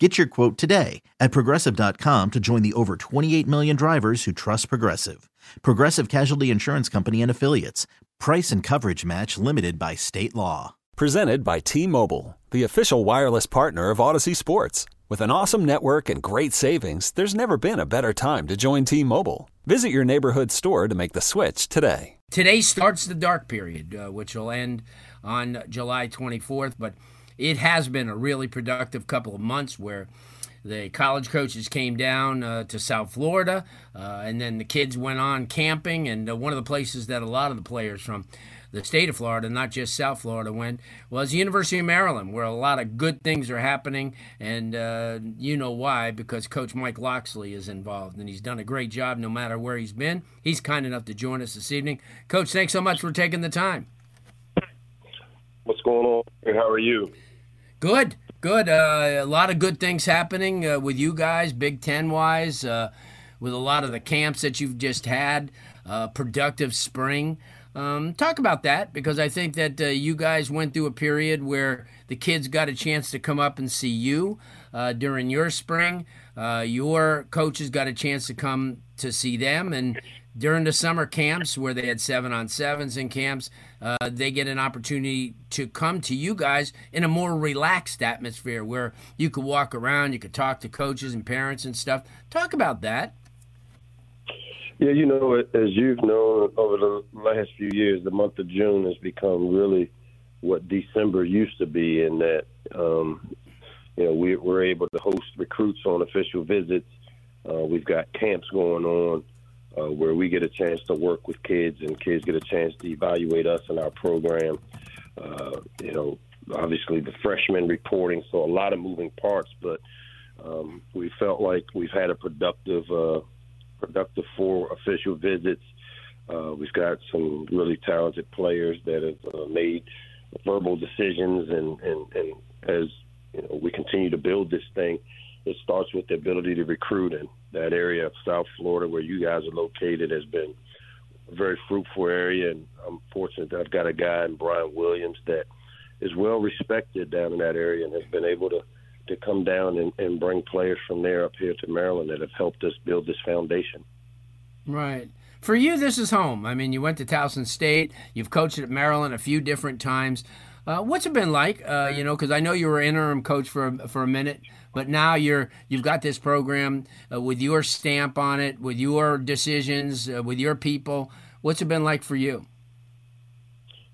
Get your quote today at progressive.com to join the over 28 million drivers who trust Progressive. Progressive Casualty Insurance Company and Affiliates. Price and coverage match limited by state law. Presented by T Mobile, the official wireless partner of Audacy Sports. With an awesome network and great savings, there's never been a better time to join T Mobile. Visit your neighborhood store to make the switch today. Today starts the dark period, uh, which will end on July 24th, but it has been a really productive couple of months where the college coaches came down uh, to South Florida, uh, and then the kids went on camping. And uh, one of the places that a lot of the players from the state of Florida, not just South Florida, went was the University of Maryland, where a lot of good things are happening. And uh, you know why? Because Coach Mike Locksley is involved, and he's done a great job no matter where he's been. He's kind enough to join us this evening. Coach, thanks so much for taking the time. What's going on? How are you? Good, good. Uh, a lot of good things happening uh, with you guys, Big Ten wise, uh, with a lot of the camps that you've just had. Uh, productive spring. Um, talk about that because I think that uh, you guys went through a period where the kids got a chance to come up and see you uh, during your spring. your coaches got a chance to come to see them, and during the summer camps where they had seven on sevens in camps, uh, they get an opportunity to come to you guys in a more relaxed atmosphere where you could walk around, you could talk to coaches and parents and stuff. Talk about that. Yeah, you know, as you've known over the last few years, the month of June has become really what December used to be, in that um, you know we, we're able to host recruits on official visits. Uh, we've got camps going on uh, where we get a chance to work with kids and kids get a chance to evaluate us and our program. Uh, you know, obviously the freshmen reporting, so a lot of moving parts, but um, we felt like we've had a productive, uh, productive four official visits. Uh, we've got some really talented players that have uh, made verbal decisions, and, and, and as you know, we continue to build this thing, it starts with the ability to recruit, and that area of South Florida where you guys are located has been a very fruitful area. And I'm fortunate that I've got a guy in Brian Williams that is well respected down in that area and has been able to to come down and, and bring players from there up here to Maryland that have helped us build this foundation. Right. For you, this is home. I mean, you went to Towson State. You've coached at Maryland a few different times. Uh, what's it been like? Uh, you know, because I know you were interim coach for for a minute, but now you're you've got this program uh, with your stamp on it, with your decisions, uh, with your people. What's it been like for you?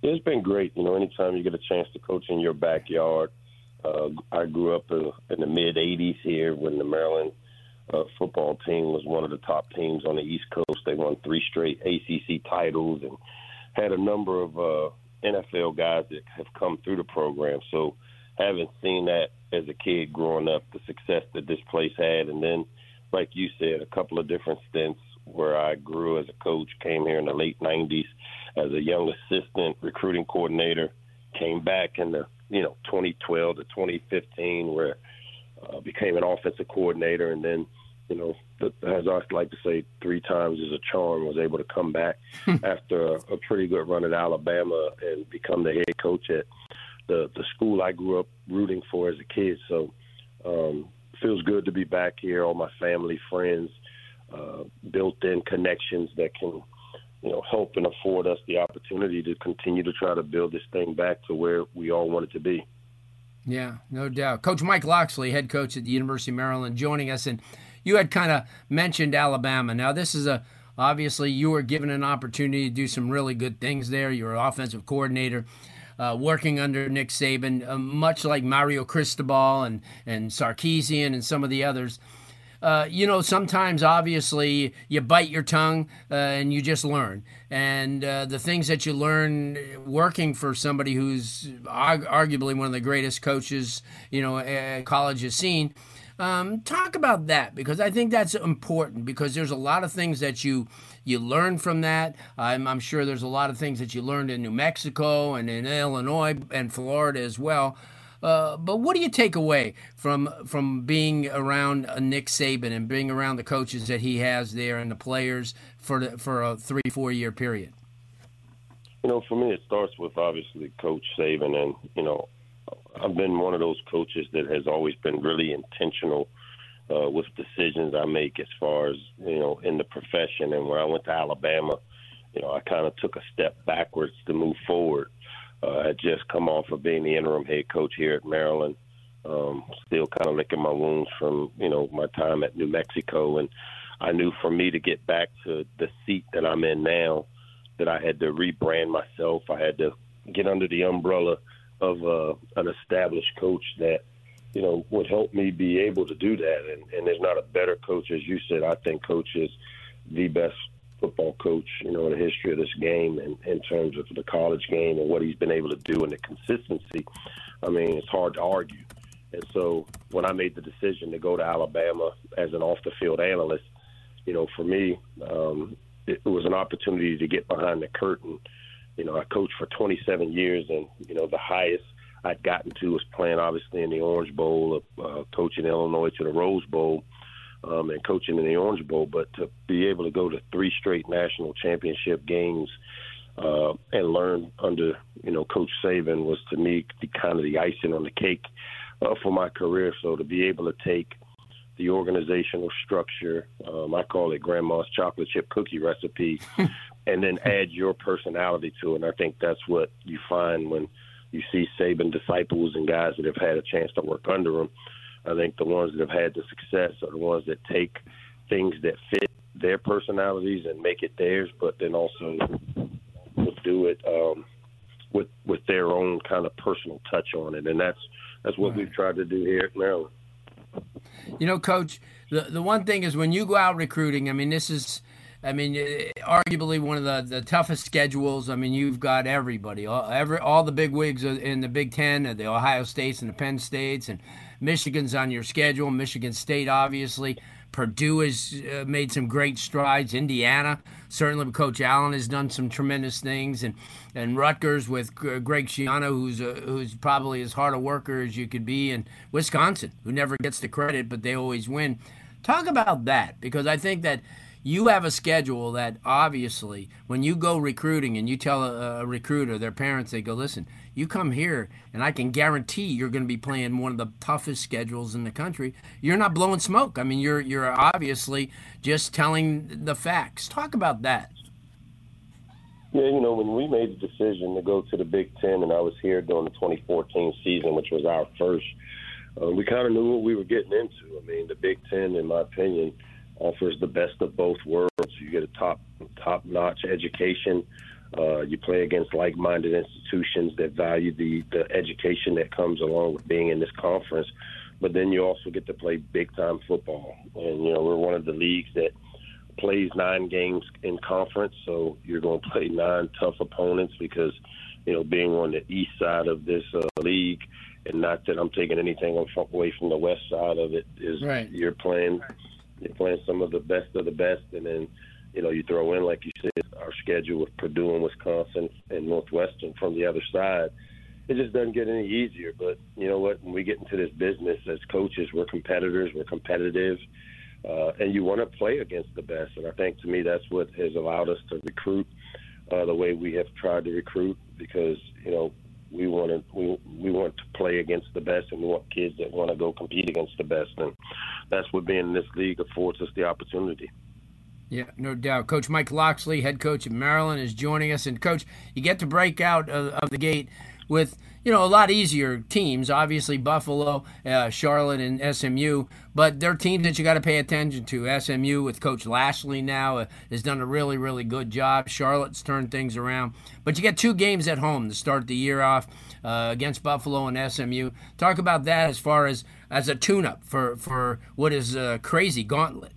It's been great. You know, anytime you get a chance to coach in your backyard. Uh, I grew up in, in the mid '80s here when the Maryland uh, football team was one of the top teams on the East Coast. They won three straight ACC titles and had a number of uh, NFL guys that have come through the program. So having seen that as a kid growing up, the success that this place had, and then, like you said, a couple of different stints where I grew as a coach, came here in the late '90s as a young assistant recruiting coordinator, came back in the you know 2012 to 2015 where uh, became an offensive coordinator, and then you know, as I like to say, three times is a charm. Was able to come back after a, a pretty good run at Alabama and become the head coach at the the school I grew up rooting for as a kid. So um, feels good to be back here. All my family, friends, uh, built-in connections that can you know help and afford us the opportunity to continue to try to build this thing back to where we all want it to be. Yeah, no doubt. Coach Mike Locksley, head coach at the University of Maryland, joining us and you had kind of mentioned Alabama. Now, this is a obviously you were given an opportunity to do some really good things there. You're offensive coordinator. Uh, working under Nick Saban, uh, much like Mario Cristobal and, and Sarkisian and some of the others. Uh, you know, sometimes obviously you bite your tongue uh, and you just learn. And uh, the things that you learn working for somebody who's arg- arguably one of the greatest coaches, you know, college has seen, Um, talk about that because I think that's important because there's a lot of things that you you learn from that. I'm, I'm sure there's a lot of things that you learned in New Mexico and in Illinois and Florida as well. Uh, but what do you take away from from being around Nick Saban and being around the coaches that he has there and the players for the, for a three four year period? You know, for me, it starts with obviously Coach Saban, and you know, I've been one of those coaches that has always been really intentional uh, with decisions I make as far as you know in the profession. And when I went to Alabama, you know, I kind of took a step backwards to move forward. Uh, I just come off of being the interim head coach here at Maryland. Um, still kind of licking my wounds from you know my time at New Mexico, and I knew for me to get back to the seat that I'm in now, that I had to rebrand myself. I had to get under the umbrella of uh, an established coach that you know would help me be able to do that. And, and there's not a better coach, as you said. I think coach is the best football coach, you know, in the history of this game, and in terms of the college game and what he's been able to do and the consistency. I mean, it's hard to argue. And so when I made the decision to go to Alabama as an off the field analyst, you know, for me, um, it was an opportunity to get behind the curtain. You know, I coached for 27 years, and you know, the highest I'd gotten to was playing obviously in the Orange Bowl, uh, coaching Illinois to the Rose Bowl, um, and coaching in the Orange Bowl. But to be able to go to three straight national championship games uh, and learn under you know Coach Saban was to me the kind of the icing on the cake uh, for my career. So to be able to take the organizational structure. Um, I call it Grandma's chocolate chip cookie recipe, and then add your personality to it. And I think that's what you find when you see Saban disciples and guys that have had a chance to work under him. I think the ones that have had the success are the ones that take things that fit their personalities and make it theirs, but then also do it um, with with their own kind of personal touch on it, and that's that's what right. we've tried to do here at Maryland. You know, Coach, the the one thing is when you go out recruiting. I mean, this is, I mean, eh, arguably one of the, the toughest schedules. I mean, you've got everybody, all, every all the big wigs in the Big Ten, the Ohio States and the Penn States, and Michigan's on your schedule. Michigan State, obviously. Purdue has uh, made some great strides. Indiana, certainly, Coach Allen has done some tremendous things, and and Rutgers with Greg Schiano, who's a, who's probably as hard a worker as you could be, and Wisconsin, who never gets the credit, but they always win. Talk about that because I think that you have a schedule that obviously when you go recruiting and you tell a, a, recruiter their parents they go listen you come here and i can guarantee you're going to be playing one of the toughest schedules in the country. You're not blowing smoke. I mean you're you're obviously just telling the facts. Talk about that. Yeah you know when we made the decision to go to the big ten and i was here during the 2014 season which was our first uh, we kind of knew what we were getting into. I mean the big ten in my opinion offers the best of both worlds. You get a top top notch education. Uh, you play against like minded institutions that value the, the education that comes along with being in this conference. But then you also get to play big time football. And, you know, we're one of the leagues that plays nine games in conference. So you're going to play nine tough opponents because, you know, being on the east side of this uh, league, and not that I'm taking anything away from the west side of it, is right. you're playing you're playing some of the best of the best, and then you know you throw in like you said our schedule with Purdue and Wisconsin and Northwestern from the other side. It just doesn't get any easier. But you know what? When we get into this business as coaches, we're competitors. We're competitive. Uh, and you want to play against the best. And I think to me that's what has allowed us to recruit uh, the way we have tried to recruit because you know we want to we, we want to play against the best, and we want kids that want to go compete against the best, and that's what being in this league affords us the opportunity. Yeah, no doubt. Coach Mike Locksley, head coach of Maryland, is joining us, and coach, you get to break out of, of the gate with you know a lot easier teams. Obviously, Buffalo, uh, Charlotte, and SMU, but they're teams that you got to pay attention to. SMU with Coach Lashlee now uh, has done a really really good job. Charlotte's turned things around, but you get two games at home to start the year off uh, against Buffalo and SMU. Talk about that as far as as a tune-up for for what is a crazy gauntlet.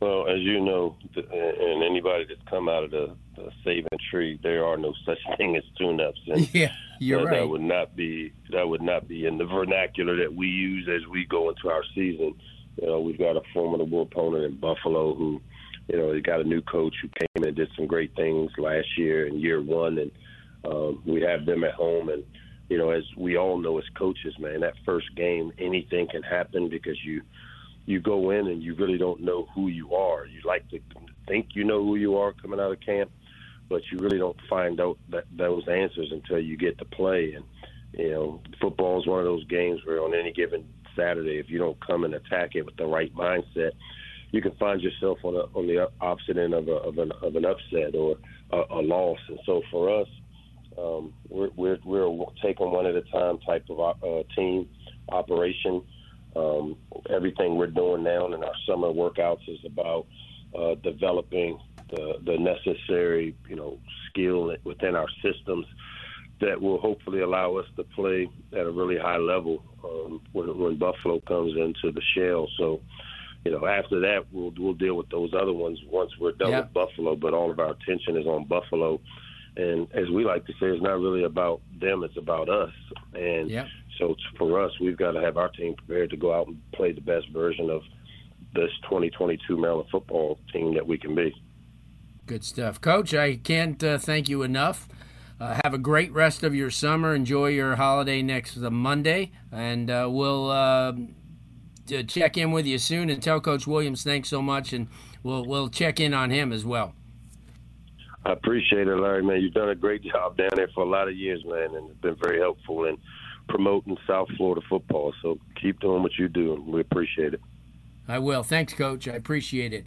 Well, as you know, and anybody that's come out of the uh, Saban tree. There are no such thing as tune-ups. And, yeah, you're uh, right. That would not be that would not be in the vernacular that we use as we go into our season. You know, we've got a formidable opponent in Buffalo who, you know, he got a new coach who came in and did some great things last year in year one, and um, we have them at home. And you know, as we all know as coaches, man, that first game anything can happen because you you go in and you really don't know who you are. You like to think you know who you are coming out of camp, but you really don't find out that, those answers until you get to play. And you know, football is one of those games where on any given Saturday, if you don't come and attack it with the right mindset, you can find yourself on a, on the opposite end of, a, of, an, of an upset or a, a loss. And so for us, um, we're, we're, we're taking one at a time type of uh, team operation. Um, everything we're doing now in our summer workouts is about uh, developing the, the necessary, you know, skill within our systems that will hopefully allow us to play at a really high level um, when, when Buffalo comes into the shell. So, you know, after that, we'll we'll deal with those other ones once we're done Yeah. with Buffalo. But all of our attention is on Buffalo, and as we like to say, it's not really about them; it's about us. And Yep. so for us, we've got to have our team prepared to go out and play the best version of this 2022 Maryland football team that we can be. Good stuff. Coach, I can't uh, thank you enough. Uh, have a great rest of your summer. Enjoy your holiday next Monday. And uh, we'll uh, check in with you soon and tell Coach Williams thanks so much. And we'll, we'll check in on him as well. I appreciate it, Larry. Man, you've done a great job down there for a lot of years, man, and it's been very helpful in promoting South Florida football. So keep doing what you do, and we appreciate it. I will. Thanks, Coach. I appreciate it.